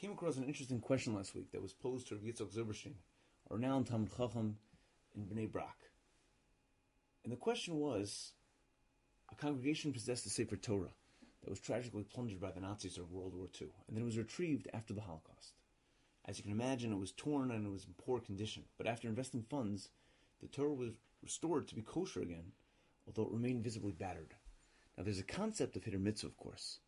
came across an interesting question last week that was posed to Rav Yitzchak Zilberstein, a renowned Talmud Chacham in Bnei Brak. And the question was, a congregation possessed a Sefer Torah that was tragically plundered by the Nazis during World War II, and then it was retrieved after the Holocaust. As you can imagine, it was torn and it was in poor condition, but after investing funds, the Torah was restored to be kosher again, although it remained visibly battered. Now, there's a concept of Hider Mitzvah, of course,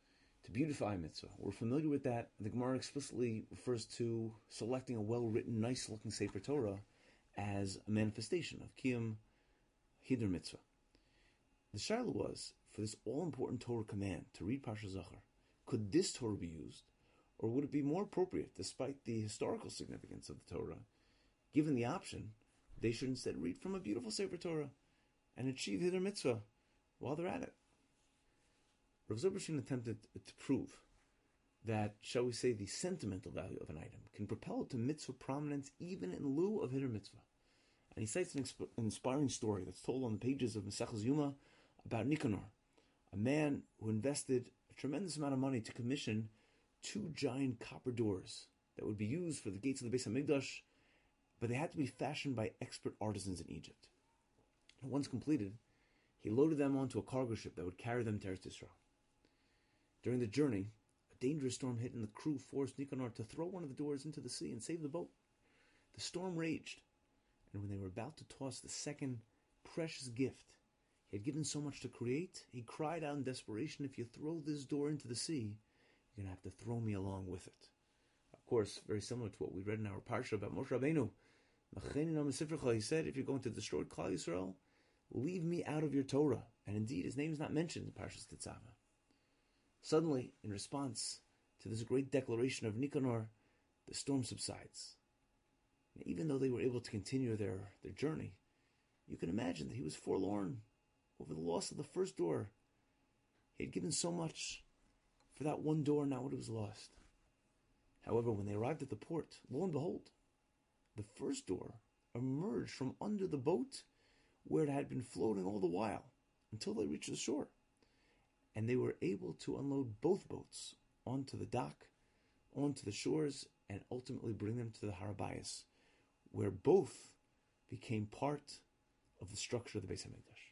to beautify mitzvah. We're familiar with that. The Gemara explicitly refers to selecting a well-written, nice-looking Sefer Torah as a manifestation of Kiyum Hider Mitzvah. The Shailah was, for this all-important Torah command to read Parsha Zachar, could this Torah be used, or would it be more appropriate, despite the historical significance of the Torah, given the option, they should instead read from a beautiful Sefer Torah and achieve Hider Mitzvah while they're at it? Rav Zilberstein attempted to prove that, shall we say, the sentimental value of an item can propel it to mitzvah prominence even in lieu of hider mitzvah. And he cites an, exp- inspiring story that's told on the pages of Mesechus Yuma about Nicanor, a man who invested a tremendous amount of money to commission two giant copper doors that would be used for the gates of the Beis Hamikdash, but they had to be fashioned by expert artisans in Egypt. And once completed, he loaded them onto a cargo ship that would carry them to Eretz Israel. During the journey, a dangerous storm hit and the crew forced Nicanor to throw one of the doors into the sea and save the boat. The storm raged, and when they were about to toss the second precious gift he had given so much to create, he cried out in desperation, If you throw this door into the sea, you're going to have to throw me along with it. Of course, very similar to what we read in our parsha about Moshe Rabbeinu. He said, If you're going to destroy Klal Yisrael, leave me out of your Torah. And indeed, his name is not mentioned in Parshas Tetzaveh. Suddenly, in response to this great declaration of Nicanor, the storm subsides. And even though they were able to continue their, their journey, you can imagine that he was forlorn over the loss of the first door. He had given so much for that one door, now it was lost. However, when they arrived at the port, lo and behold, the first door emerged from under the boat where it had been floating all the while until they reached the shore and they were able to unload both boats onto the dock, onto the shores, and ultimately bring them to the Har HaBayis, where both became part of the structure of the Beis Hamikdash.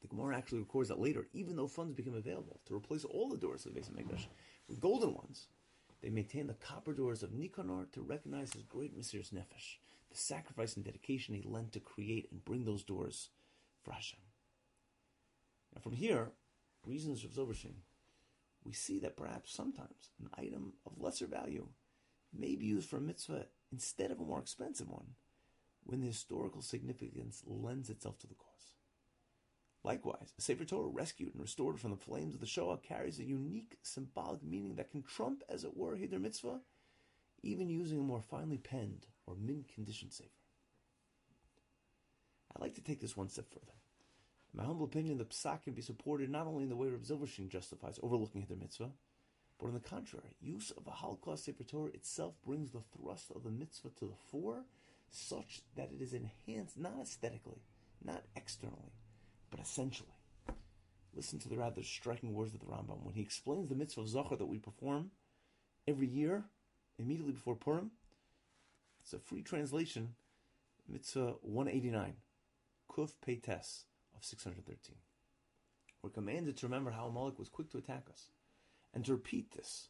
The Gemara actually records that later, even though funds became available to replace all the doors of the Beis Hamikdash with golden ones, they maintained the copper doors of Nicanor to recognize his great Mesiras Nefesh, the sacrifice and dedication he lent to create and bring those doors for Hashem. Now, from here, reasons of Zilberstein, we see that perhaps sometimes an item of lesser value may be used for a mitzvah instead of a more expensive one when the historical significance lends itself to the cause. Likewise, a Sefer Torah rescued and restored from the flames of the Shoah carries a unique symbolic meaning that can trump, as it were, Hider Mitzvah, even using a more finely penned or mint conditioned Sefer. I'd like to take this one step further. My humble opinion, the psak can be supported not only in the way Rav Zilberstein justifies overlooking the mitzvah, but on the contrary, use of the Holocaust Sefer Torah itself brings the thrust of the mitzvah to the fore, such that it is enhanced not aesthetically, not externally, but essentially. Listen to the rather striking words of the Rambam when he explains the mitzvah of Zachar that we perform every year, immediately before Purim. It's a free translation, mitzvah 189, Kuf Peites of 613. We're commanded to remember how Amalek was quick to attack us, and to repeat this.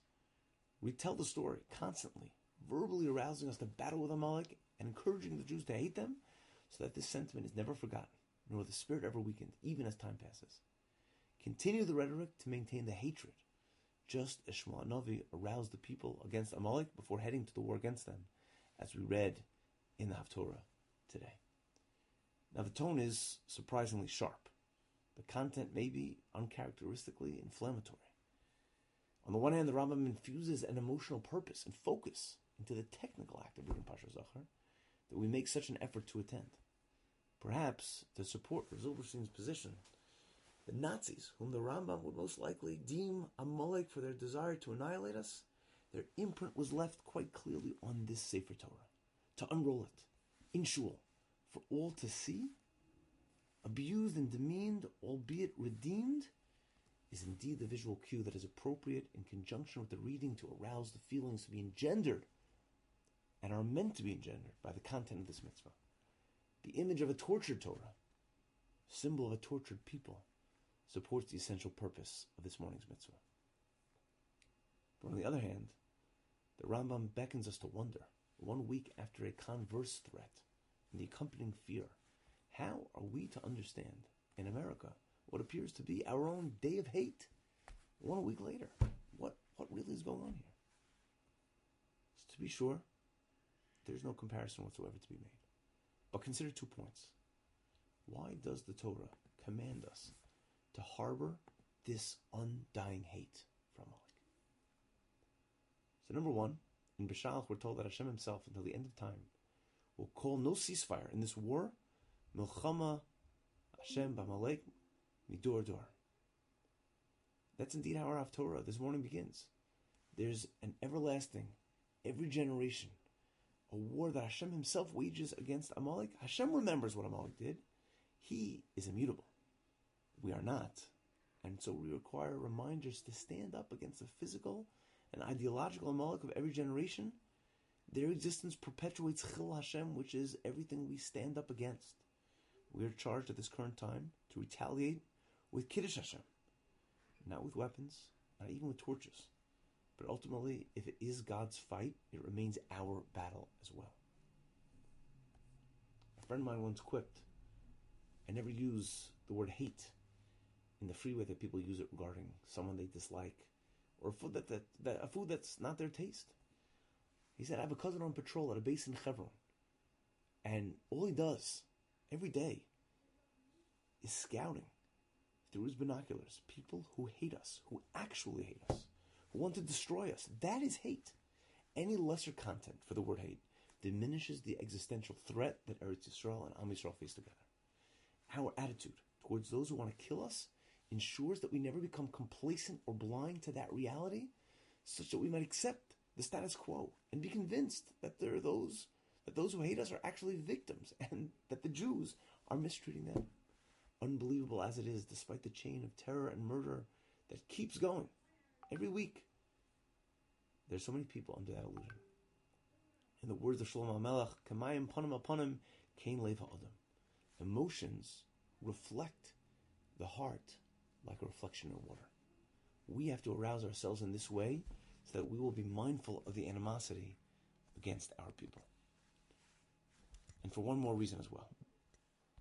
Retell the story constantly, verbally arousing us to battle with Amalek and encouraging the Jews to hate them, so that this sentiment is never forgotten, nor the spirit ever weakened, even as time passes. Continue the rhetoric to maintain the hatred, just as Shmuel Navi aroused the people against Amalek before heading to the war against them, as we read in the Haftorah today. Now, the tone is surprisingly sharp. The content may be uncharacteristically inflammatory. On the one hand, the Rambam infuses an emotional purpose and focus into the technical act of reading Parsha Zachar that we make such an effort to attend. Perhaps to support Zilberstein's position, the Nazis, whom the Rambam would most likely deem a Amalek for their desire to annihilate us, their imprint was left quite clearly on this Sefer Torah. To unroll it in shul, for all to see, abused and demeaned, albeit redeemed, is indeed the visual cue that is appropriate in conjunction with the reading to arouse the feelings to be engendered and are meant to be engendered by the content of this mitzvah. The image of a tortured Torah, symbol of a tortured people, supports the essential purpose of this morning's mitzvah. But on the other hand, the Rambam beckons us to wonder, one week after a converse threat and the accompanying fear, how are we to understand in America what appears to be our own day of hate one week later? What, what really is going on here? So to be sure, there's no comparison whatsoever to be made. But consider two points. Why does the Torah command us to harbor this undying hate from Amalek? So, number one, in Beshalach, we're told that Hashem Himself, until the end of time, will call no ceasefire in this war, Milchama Hashem B'Amalek Midur Dor. That's indeed how our Haftorah this morning begins. There's an everlasting, every generation, a war that Hashem Himself wages against Amalek. Hashem remembers what Amalek did. He is immutable. We are not. And so we require reminders to stand up against the physical and ideological Amalek of every generation. Their existence perpetuates Chillul Hashem, which is everything we stand up against. We are charged at this current time to retaliate with Kiddush Hashem, not with weapons, not even with torches. But ultimately, if it is God's fight, it remains our battle as well. A friend of mine once quipped, I never use the word hate in the free way that people use it regarding someone they dislike or food that, that, that a food that's not their taste. He said, I have a cousin on patrol at a base in Hebron, and all he does every day is scouting through his binoculars people who hate us, who actually hate us, who want to destroy us. That is hate. Any lesser content for the word hate diminishes the existential threat that Eretz Yisrael and Am Yisrael face together. Our attitude towards those who want to kill us ensures that we never become complacent or blind to that reality, such that we might accept the status quo and be convinced that there are those that those who hate us are actually victims and that the Jews are mistreating them. Unbelievable as it is, despite the chain of terror and murder that keeps going every week, there's so many people under that illusion. In the words of Shlomo HaMelech, Kamayim panim apanim kain lev ha'adam. Emotions reflect the heart like a reflection in water. We have to arouse ourselves in this way so that we will be mindful of the animosity against our people. And for one more reason as well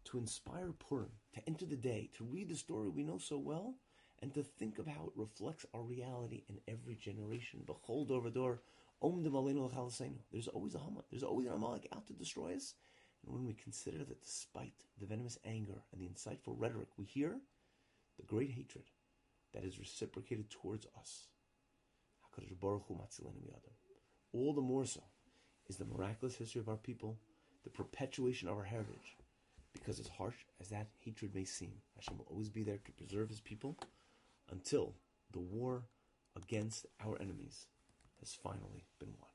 to inspire Purim, to enter the day, to read the story we know so well, and to think of how it reflects our reality in every generation. B'chol dor vador, Om There's always a Haman, there's always an Amalek out to destroy us. And when we consider that despite the venomous anger and the insightful rhetoric we hear, the great hatred that is reciprocated towards us. All the more so is the miraculous history of our people, the perpetuation of our heritage. Because as harsh as that hatred may seem, Hashem will always be there to preserve his people until the war against our enemies has finally been won.